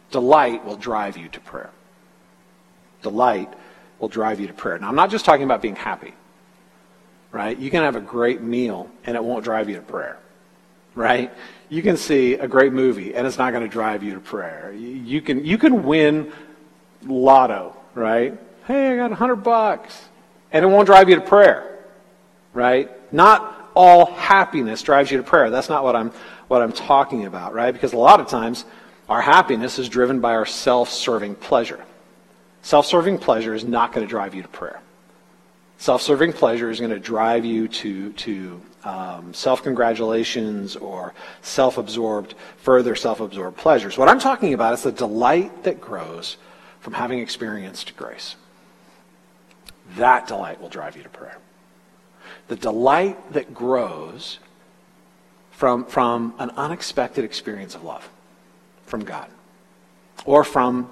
Delight will drive you to prayer. Delight will drive you to prayer. Now, I'm not just talking about being happy, right? You can have a great meal and it won't drive you to prayer, right? You can see a great movie and it's not going to drive you to prayer. You can, you can win lotto, right? Hey, I got a hundred bucks. And it won't drive you to prayer, right? Not all happiness drives you to prayer. That's not what I'm, what I'm talking about, right? Because a lot of times our happiness is driven by our self serving pleasure. Self serving pleasure is not going to drive you to prayer. Self serving pleasure is going to drive you to, to um, self congratulations or self absorbed, further self absorbed pleasures. What I'm talking about is the delight that grows from having experienced grace. That delight will drive you to prayer the delight that grows from, from an unexpected experience of love from God or from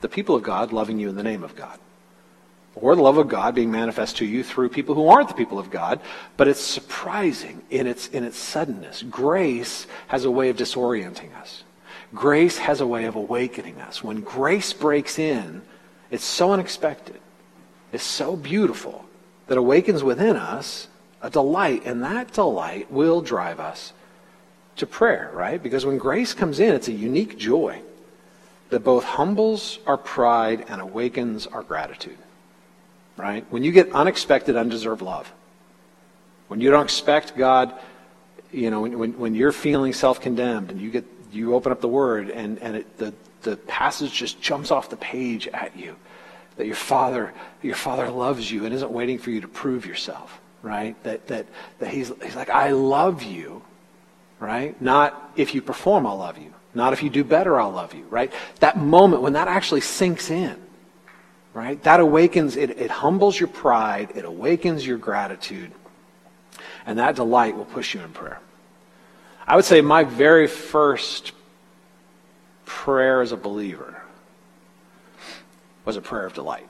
the people of God loving you in the name of God or the love of God being manifest to you through people who aren't the people of God, but it's surprising in its, in its suddenness. Grace has a way of disorienting us. Grace has a way of awakening us. When grace breaks in, it's so unexpected. It's so beautiful that awakens within us a delight, and that delight will drive us to prayer, right? Because when grace comes in, it's a unique joy that both humbles our pride and awakens our gratitude, right? When you get unexpected, undeserved love, when you don't expect God, you know, when, when you're feeling self-condemned and you get you open up the Word and, and it, the, the passage just jumps off the page at you that your father, your father loves you and isn't waiting for you to prove yourself, right? That, that, that he's, he's like, I love you, right? Not if you perform, I'll love you. Not if you do better, I'll love you, right? That moment when that actually sinks in, right? That awakens, it, it humbles your pride, it awakens your gratitude, and that delight will push you in prayer. I would say my very first prayer as a believer was a prayer of delight.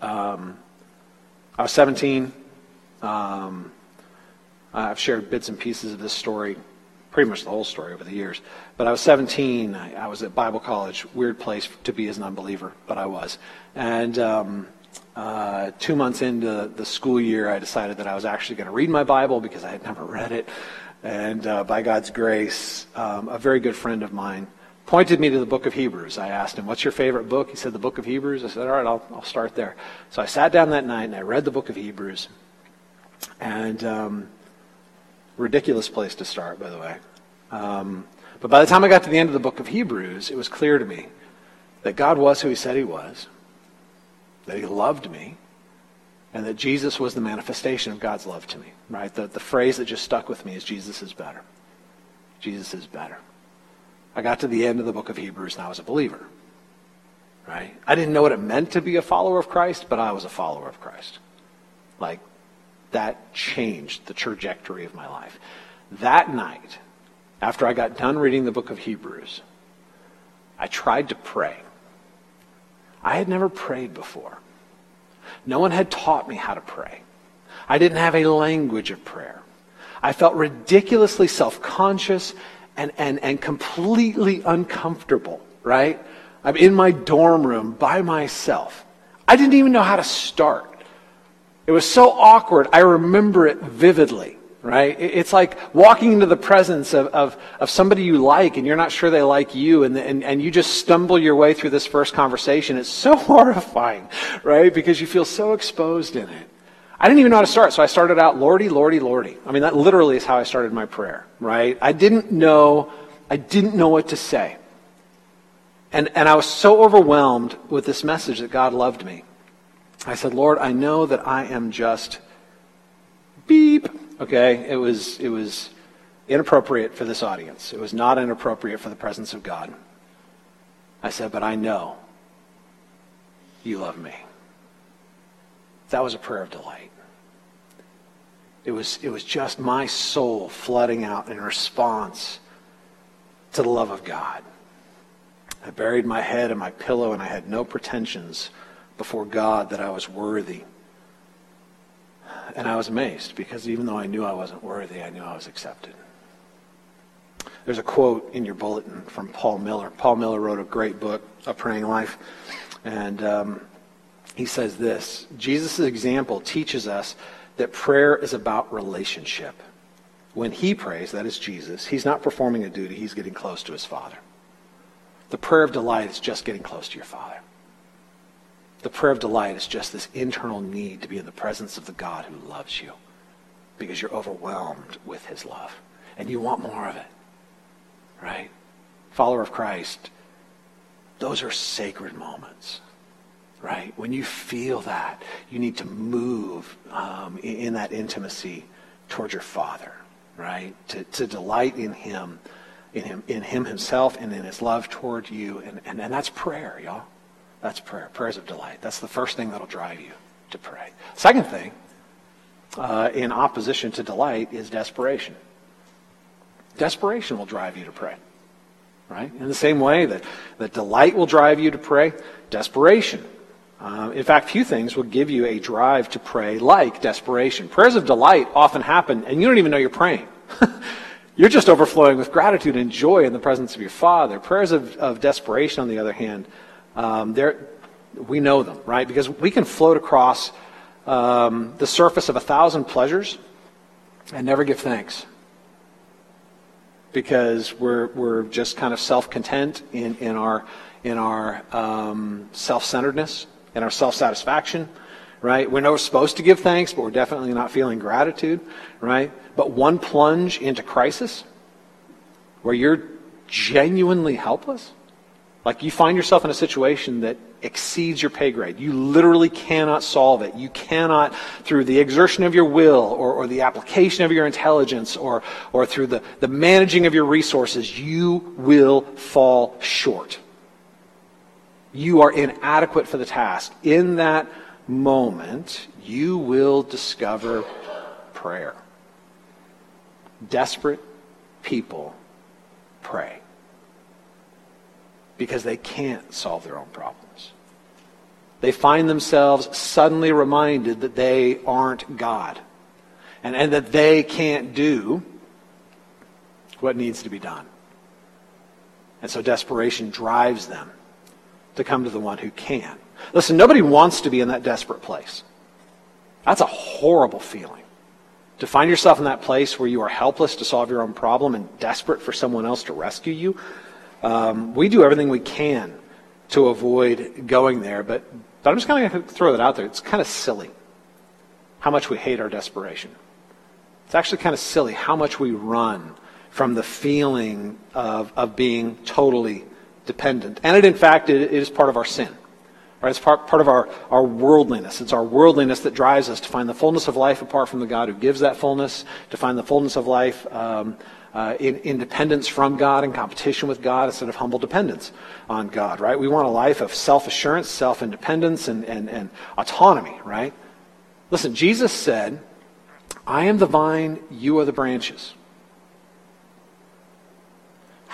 Um, I was 17. Um, I've shared bits and pieces of this story, pretty much the whole story over the years. But I was 17. I, I was at Bible college. Weird place to be as an unbeliever, but I was. And um, uh, two months into the school year, I decided that I was actually going to read my Bible because I had never read it. And uh, by God's grace, um, a very good friend of mine pointed me to the book of Hebrews. I asked him, What's your favorite book? He said, The book of Hebrews. I said, All right, I'll, I'll start there. So I sat down that night and I read the book of Hebrews. And um, ridiculous place to start, by the way. Um, but by the time I got to the end of the book of Hebrews, it was clear to me that God was who he said he was, that he loved me, and that Jesus was the manifestation of God's love to me. Right? The, the phrase that just stuck with me is Jesus is better. Jesus is better. I got to the end of the book of Hebrews and I was a believer. Right? I didn't know what it meant to be a follower of Christ, but I was a follower of Christ. Like, that changed the trajectory of my life. That night, after I got done reading the book of Hebrews, I tried to pray. I had never prayed before. No one had taught me how to pray. I didn't have a language of prayer. I felt ridiculously self conscious and, and, and completely uncomfortable, right? I'm in my dorm room by myself. I didn't even know how to start. It was so awkward. I remember it vividly, right? It's like walking into the presence of, of, of somebody you like and you're not sure they like you and, and, and you just stumble your way through this first conversation. It's so horrifying, right? Because you feel so exposed in it. I didn't even know how to start, so I started out, Lordy, Lordy, Lordy. I mean, that literally is how I started my prayer, right? I didn't know, I didn't know what to say. And, and I was so overwhelmed with this message that God loved me. I said, Lord, I know that I am just beep. Okay, it was, it was inappropriate for this audience. It was not inappropriate for the presence of God. I said, but I know you love me. That was a prayer of delight. It was, it was just my soul flooding out in response to the love of God. I buried my head in my pillow and I had no pretensions before God that I was worthy. And I was amazed because even though I knew I wasn't worthy, I knew I was accepted. There's a quote in your bulletin from Paul Miller. Paul Miller wrote a great book, A Praying Life. And um, he says this Jesus' example teaches us that prayer is about relationship. When he prays, that is Jesus, he's not performing a duty, he's getting close to his Father. The prayer of delight is just getting close to your Father. The prayer of delight is just this internal need to be in the presence of the God who loves you because you're overwhelmed with his love and you want more of it. Right? Follower of Christ, those are sacred moments right? When you feel that, you need to move um, in, in, that intimacy towards your Father, right? To, to delight in Him, in Him, in Him Himself, and in His love toward you, and, and, and that's prayer, y'all. That's prayer. Prayers of delight. That's the first thing that'll drive you to pray. Second thing, uh, in opposition to delight, is desperation. Desperation will drive you to pray. Right? In the same way that, that delight will drive you to pray, desperation uh, in fact, few things will give you a drive to pray like desperation. Prayers of delight often happen, and you don't even know you're praying. you're just overflowing with gratitude and joy in the presence of your Father. Prayers of, of desperation, on the other hand, um, we know them, right? Because we can float across um, the surface of a thousand pleasures and never give thanks. Because we're, we're just kind of self content in, in our, in our um, self centeredness and our self satisfaction, right? We're not supposed to give thanks, but we're definitely not feeling gratitude, right? But one plunge into crisis where you're genuinely helpless, like you find yourself in a situation that exceeds your pay grade. You literally cannot solve it. You cannot, through the exertion of your will or, or the application of your intelligence or, or through the, the managing of your resources, you will fall short you are inadequate for the task, in that moment, you will discover prayer. Desperate people pray because they can't solve their own problems. They find themselves suddenly reminded that they aren't God and, and that they can't do what needs to be done. And so desperation drives them to come to the one who can. Listen, nobody wants to be in that desperate place. That's a horrible feeling. To find yourself in that place where you are helpless to solve your own problem and desperate for someone else to rescue you. Um, we do everything we can to avoid going there, but, but I'm just going to throw that out there. It's kind of silly how much we hate our desperation. It's actually kind of silly how much we run from the feeling of, of being totally dependent. And it, in fact, it, it is part of our sin. Right? It's part, part of our, our worldliness. It's our worldliness that drives us to find the fullness of life apart from the God who gives that fullness, to find the fullness of life um, uh, in independence from God and competition with God instead of humble dependence on God, right? We want a life of self assurance, self independence, and, and, and autonomy, right? Listen, Jesus said, I am the vine, you are the branches.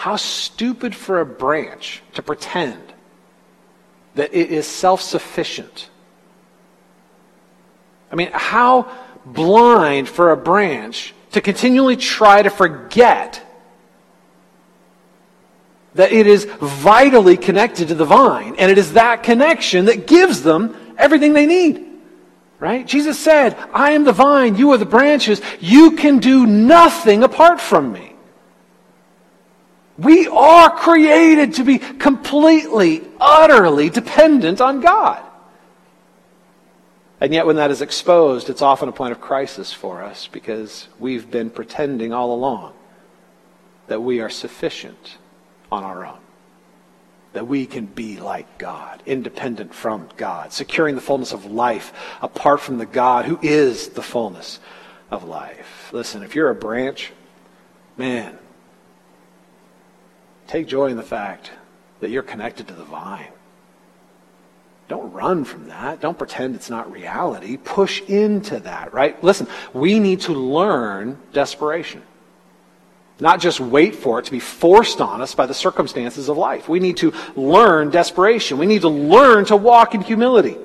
How stupid for a branch to pretend that it is self sufficient. I mean, how blind for a branch to continually try to forget that it is vitally connected to the vine, and it is that connection that gives them everything they need. Right? Jesus said, I am the vine, you are the branches. You can do nothing apart from me. We are created to be completely, utterly dependent on God. And yet, when that is exposed, it's often a point of crisis for us because we've been pretending all along that we are sufficient on our own. That we can be like God, independent from God, securing the fullness of life apart from the God who is the fullness of life. Listen, if you're a branch, man, Take joy in the fact that you're connected to the vine. Don't run from that. Don't pretend it's not reality. Push into that, right? Listen, we need to learn desperation. Not just wait for it to be forced on us by the circumstances of life. We need to learn desperation. We need to learn to walk in humility,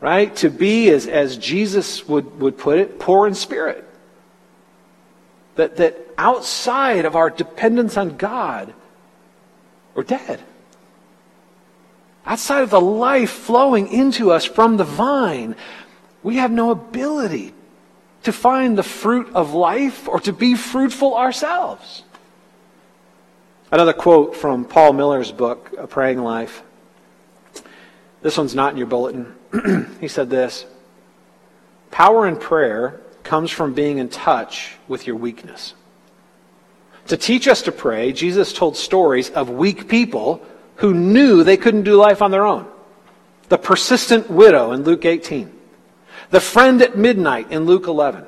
right? To be, as, as Jesus would, would put it, poor in spirit. That, that outside of our dependence on God, we're dead. Outside of the life flowing into us from the vine, we have no ability to find the fruit of life or to be fruitful ourselves. Another quote from Paul Miller's book, A Praying Life. This one's not in your bulletin. he said this Power in prayer comes from being in touch with your weakness. To teach us to pray, Jesus told stories of weak people who knew they couldn't do life on their own. The persistent widow in Luke 18. The friend at midnight in Luke 11.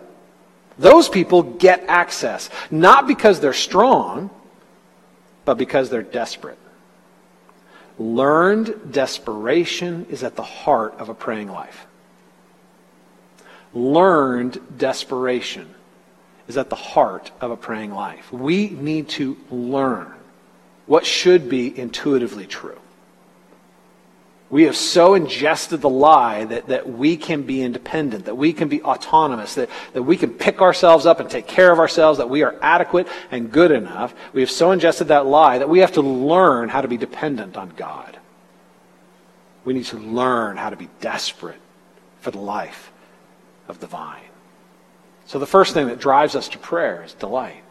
Those people get access, not because they're strong, but because they're desperate. Learned desperation is at the heart of a praying life. Learned desperation is at the heart of a praying life. We need to learn what should be intuitively true. We have so ingested the lie that, that we can be independent, that we can be autonomous, that, that we can pick ourselves up and take care of ourselves, that we are adequate and good enough. We have so ingested that lie that we have to learn how to be dependent on God. We need to learn how to be desperate for the life of the vine. So the first thing that drives us to prayer is delight.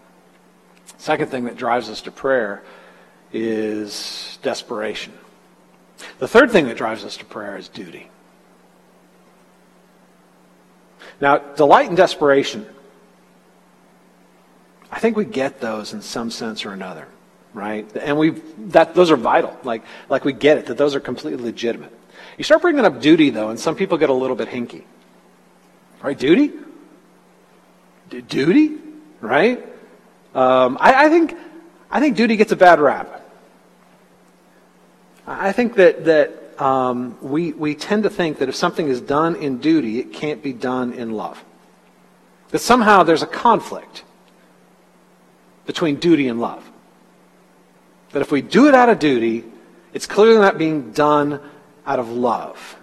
Second thing that drives us to prayer is desperation. The third thing that drives us to prayer is duty. Now, delight and desperation, I think we get those in some sense or another, right? And we that those are vital. Like like we get it that those are completely legitimate. You start bringing up duty though, and some people get a little bit hinky. Right? Duty? Duty, right? Um, I, I, think I think duty gets a bad rap. I think that that um, we we tend to think that if something is done in duty, it can't be done in love. That somehow there's a conflict between duty and love. That if we do it out of duty, it's clearly not being done out of love.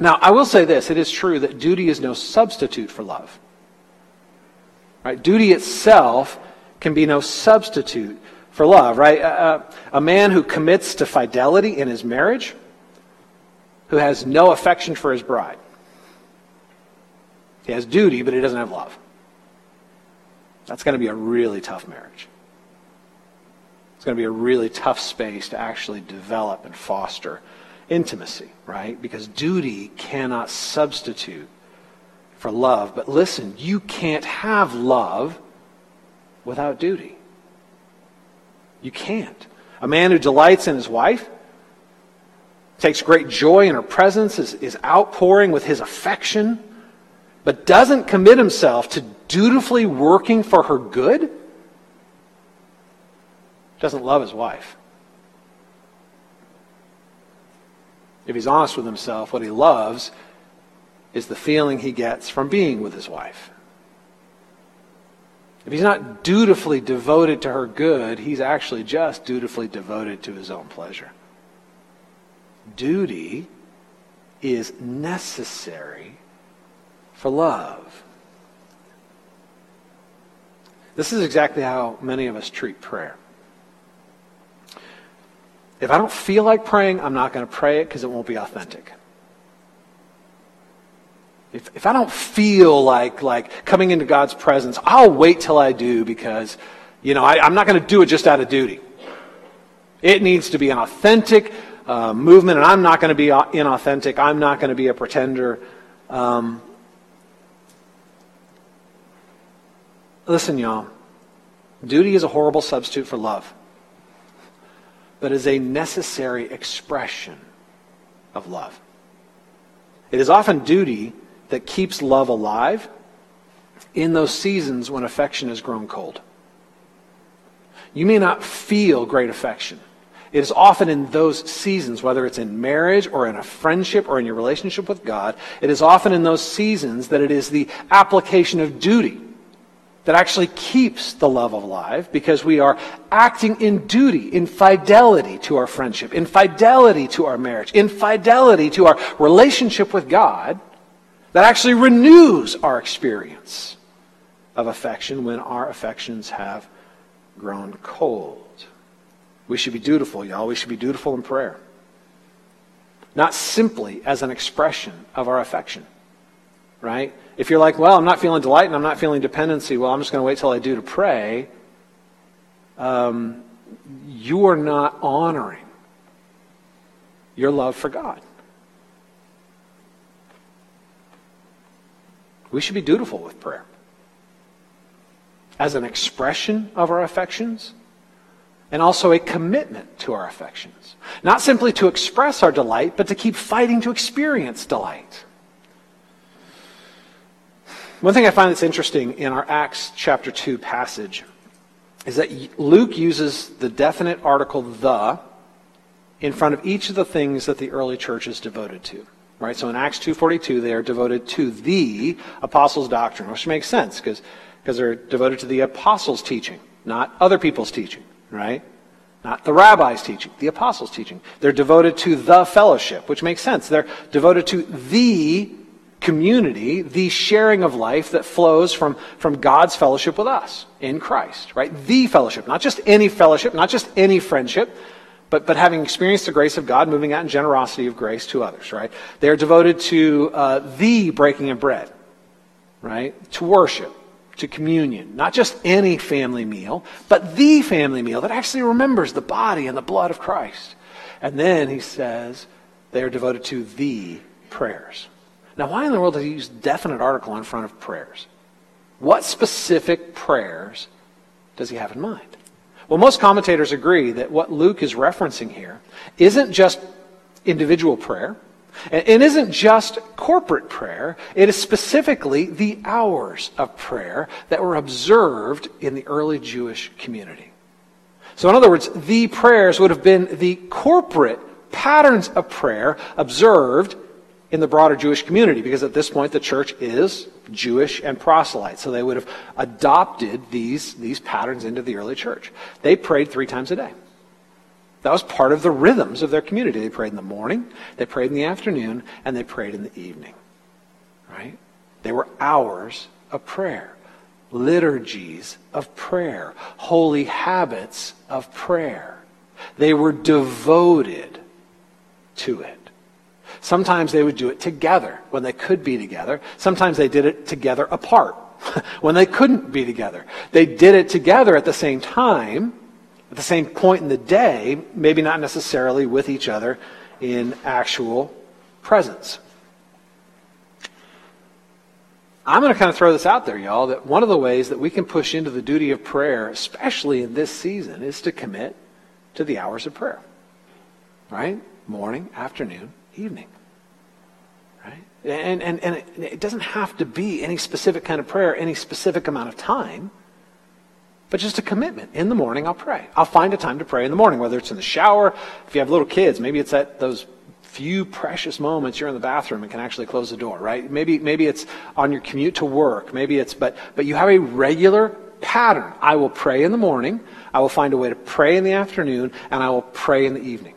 Now, I will say this it is true that duty is no substitute for love. Right? Duty itself can be no substitute for love, right? A, a, man who commits to fidelity in his marriage, who has no affection for his bride. He has duty, but he doesn't have love. That's going to be a really tough marriage. It's going to be a really tough space to actually develop and foster intimacy, right? Because duty cannot substitute for love. But listen, you can't have love without duty. You can't. A man who delights in his wife, takes great joy in her presence, is, is outpouring with his affection, but doesn't commit himself to dutifully working for her good, doesn't love his wife. If he's honest with himself, what he loves is the feeling he gets from being with his wife. If he's not dutifully devoted to her good, he's actually just dutifully devoted to his own pleasure. Duty is necessary for love. This is exactly how many of us treat prayer. If I don't feel like praying, I'm not going to pray it because it won't be authentic. If, if I don't feel like, like coming into God's presence, I'll wait till I do because, you know, I, am not going to do it just out of duty. It needs to be an authentic uh, movement, and I'm not going to be inauthentic. I'm not going to be a pretender. Um, listen, y'all. Duty is a horrible substitute for love, but is a necessary expression of love. It is often duty that keeps love alive in those seasons when affection has grown cold. You may not feel great affection. It is often in those seasons, whether it's in marriage or in a friendship or in your relationship with God, it is often in those seasons that it is the application of duty that actually keeps the love alive because we are acting in duty, in fidelity to our friendship, in fidelity to our marriage, in fidelity to our relationship with God that actually renews our experience of affection when our affections have grown cold. We should be dutiful, y'all. We should be dutiful in prayer. Not simply as an expression of our affection, right? If you're like, well, I'm not feeling delight and I'm not feeling dependency, well, I'm just going to wait till I do to pray, um, you are not honoring your love for God. We should be dutiful with prayer. As an expression of our affections, and also a commitment to our affections. Not simply to express our delight, but to keep fighting to experience delight. One thing I find that's interesting in our Acts chapter 2 passage is that Luke uses the definite article the in front of each of the things that the early church is devoted to. Right? So in Acts 2.42, they are devoted to the apostles' doctrine, which makes sense because they're devoted to the apostles' teaching, not other people's teaching, right? Not the rabbi's teaching, the apostles' teaching. They're devoted to the fellowship, which makes sense. They're devoted to the community, the sharing of life that flows from, from God's fellowship with us in Christ, right? The fellowship, not just any fellowship, not just any friendship, but, but having experienced the grace of God, moving out in generosity of grace to others, right? They're devoted to uh, the breaking of bread, right? To worship, to communion. Not just any family meal, but the family meal that actually remembers the body and the blood of Christ. And then he says they are devoted to the prayers. Now, why in the world does he use definite article in front of prayers? What specific prayers does he have in mind? Well, most commentators agree that what Luke is referencing here isn't just individual prayer, and it isn't just corporate prayer, it is specifically the hours of prayer that were observed in the early Jewish community. So, in other words, the prayers would have been the corporate patterns of prayer observed in the broader Jewish community, because at this point the church is Jewish and proselyte. So they would have adopted these, these patterns into the early church. They prayed three times a day. That was part of the rhythms of their community. They prayed in the morning, they prayed in the afternoon, and they prayed in the evening. Right? They were hours of prayer, liturgies of prayer, holy habits of prayer. They were devoted to it. Sometimes they would do it together when they could be together. Sometimes they did it together apart when they couldn't be together. They did it together at the same time, at the same point in the day, maybe not necessarily with each other in actual presence. I'm going to kind of throw this out there, y'all, that one of the ways that we can push into the duty of prayer, especially in this season, is to commit to the hours of prayer. Right? Morning, afternoon, evening. Right? And, and, and it doesn't have to be any specific kind of prayer, any specific amount of time, but just a commitment. In the morning, I'll pray. I'll find a time to pray in the morning, whether it's in the shower, if you have little kids, maybe it's at those few precious moments you're in the bathroom and can actually close the door, right? Maybe, maybe it's on your commute to work. Maybe it's, but, but you have a regular pattern. I will pray in the morning. I will find a way to pray in the afternoon and I will pray in the evening.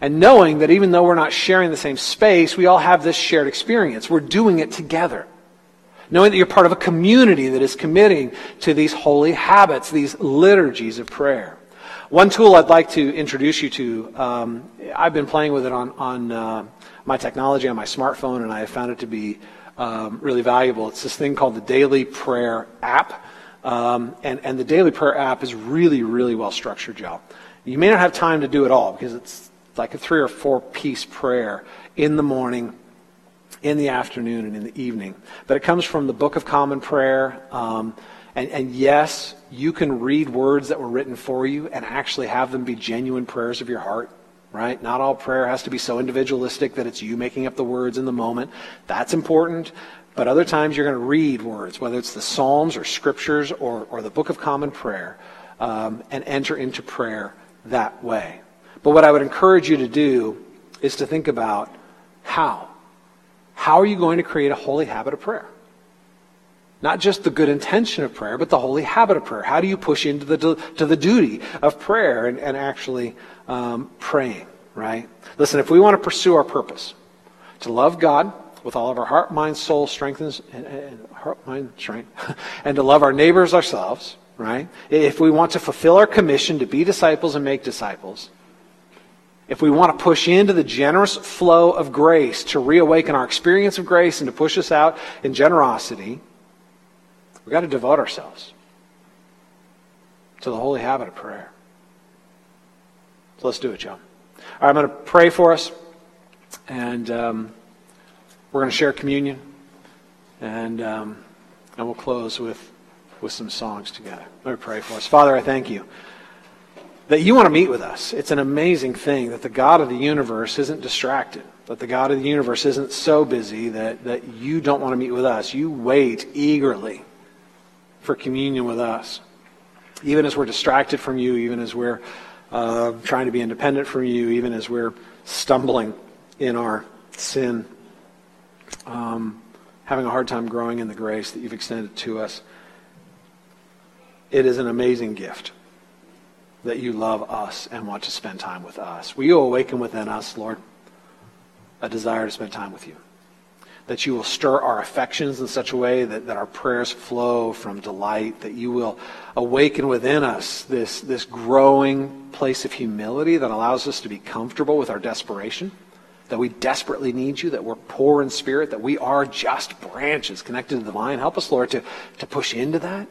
And knowing that even though we're not sharing the same space, we all have this shared experience. We're doing it together. Knowing that you're part of a community that is committing to these holy habits, these liturgies of prayer. One tool I'd like to introduce you to, um, I've been playing with it on, on uh, my technology on my smartphone, and I have found it to be um, really valuable. It's this thing called the Daily Prayer app. Um, and, and the Daily Prayer app is really, really well structured, y'all. You may not have time to do it all because it's like a three or four piece prayer in the morning, in the afternoon, and in the evening. But it comes from the Book of Common Prayer. Um, and, and yes, you can read words that were written for you and actually have them be genuine prayers of your heart, right? Not all prayer has to be so individualistic that it's you making up the words in the moment. That's important. But other times you're going to read words, whether it's the Psalms or Scriptures or, or the Book of Common Prayer, um, and enter into prayer that way. But what I would encourage you to do is to think about how. How are you going to create a holy habit of prayer? Not just the good intention of prayer, but the holy habit of prayer. How do you push into the, to the duty of prayer and, and actually um, praying, right? Listen, if we want to pursue our purpose, to love God with all of our heart, mind, soul, strength, and, and heart, mind, strength, and to love our neighbors ourselves, right? If we want to fulfill our commission to be disciples and make disciples, if we want to push into the generous flow of grace to reawaken our experience of grace and to push us out in generosity, We've got to devote ourselves to the holy habit of prayer. So let's do it, John. All right, I'm going to pray for us, and um, we're going to share communion, and um, and we'll close with with some songs together. Let me pray for us. Father, I thank you that you want to meet with us. It's an amazing thing that the God of the universe isn't distracted, that the God of the universe isn't so busy that, that you don't want to meet with us. You wait eagerly for communion with us. Even as we're distracted from you, even as we're uh, trying to be independent from you, even as we're stumbling in our sin, um, having a hard time growing in the grace that you've extended to us. It is an amazing gift that you love us and want to spend time with us. Will you awaken within us, Lord, a desire to spend time with you? that you will stir our affections in such a way that, that our prayers flow from delight, that you will awaken within us this, this growing place of humility that allows us to be comfortable with our desperation, that we desperately need you, that we're poor in spirit, that we are just branches connected to the vine. Help us, Lord, to, to push into that,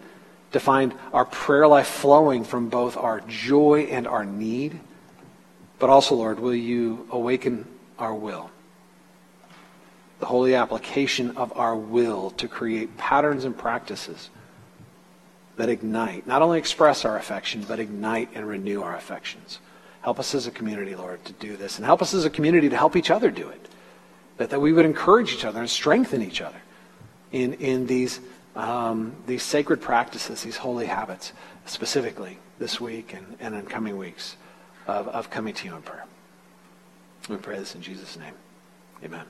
to find our prayer life flowing from both our joy and our need. But also, Lord, will you awaken our will? the holy application of our will to create patterns and practices that ignite, not only express our affection, but ignite and renew our affections. Help us as a community, Lord, to do this. And help us as a community to help each other do it. That, that we would encourage each other and strengthen each other in, in these, um, these sacred practices, these holy habits, specifically this week and, and in coming weeks of, of coming to you in prayer. We pray this in Jesus' name. Amen.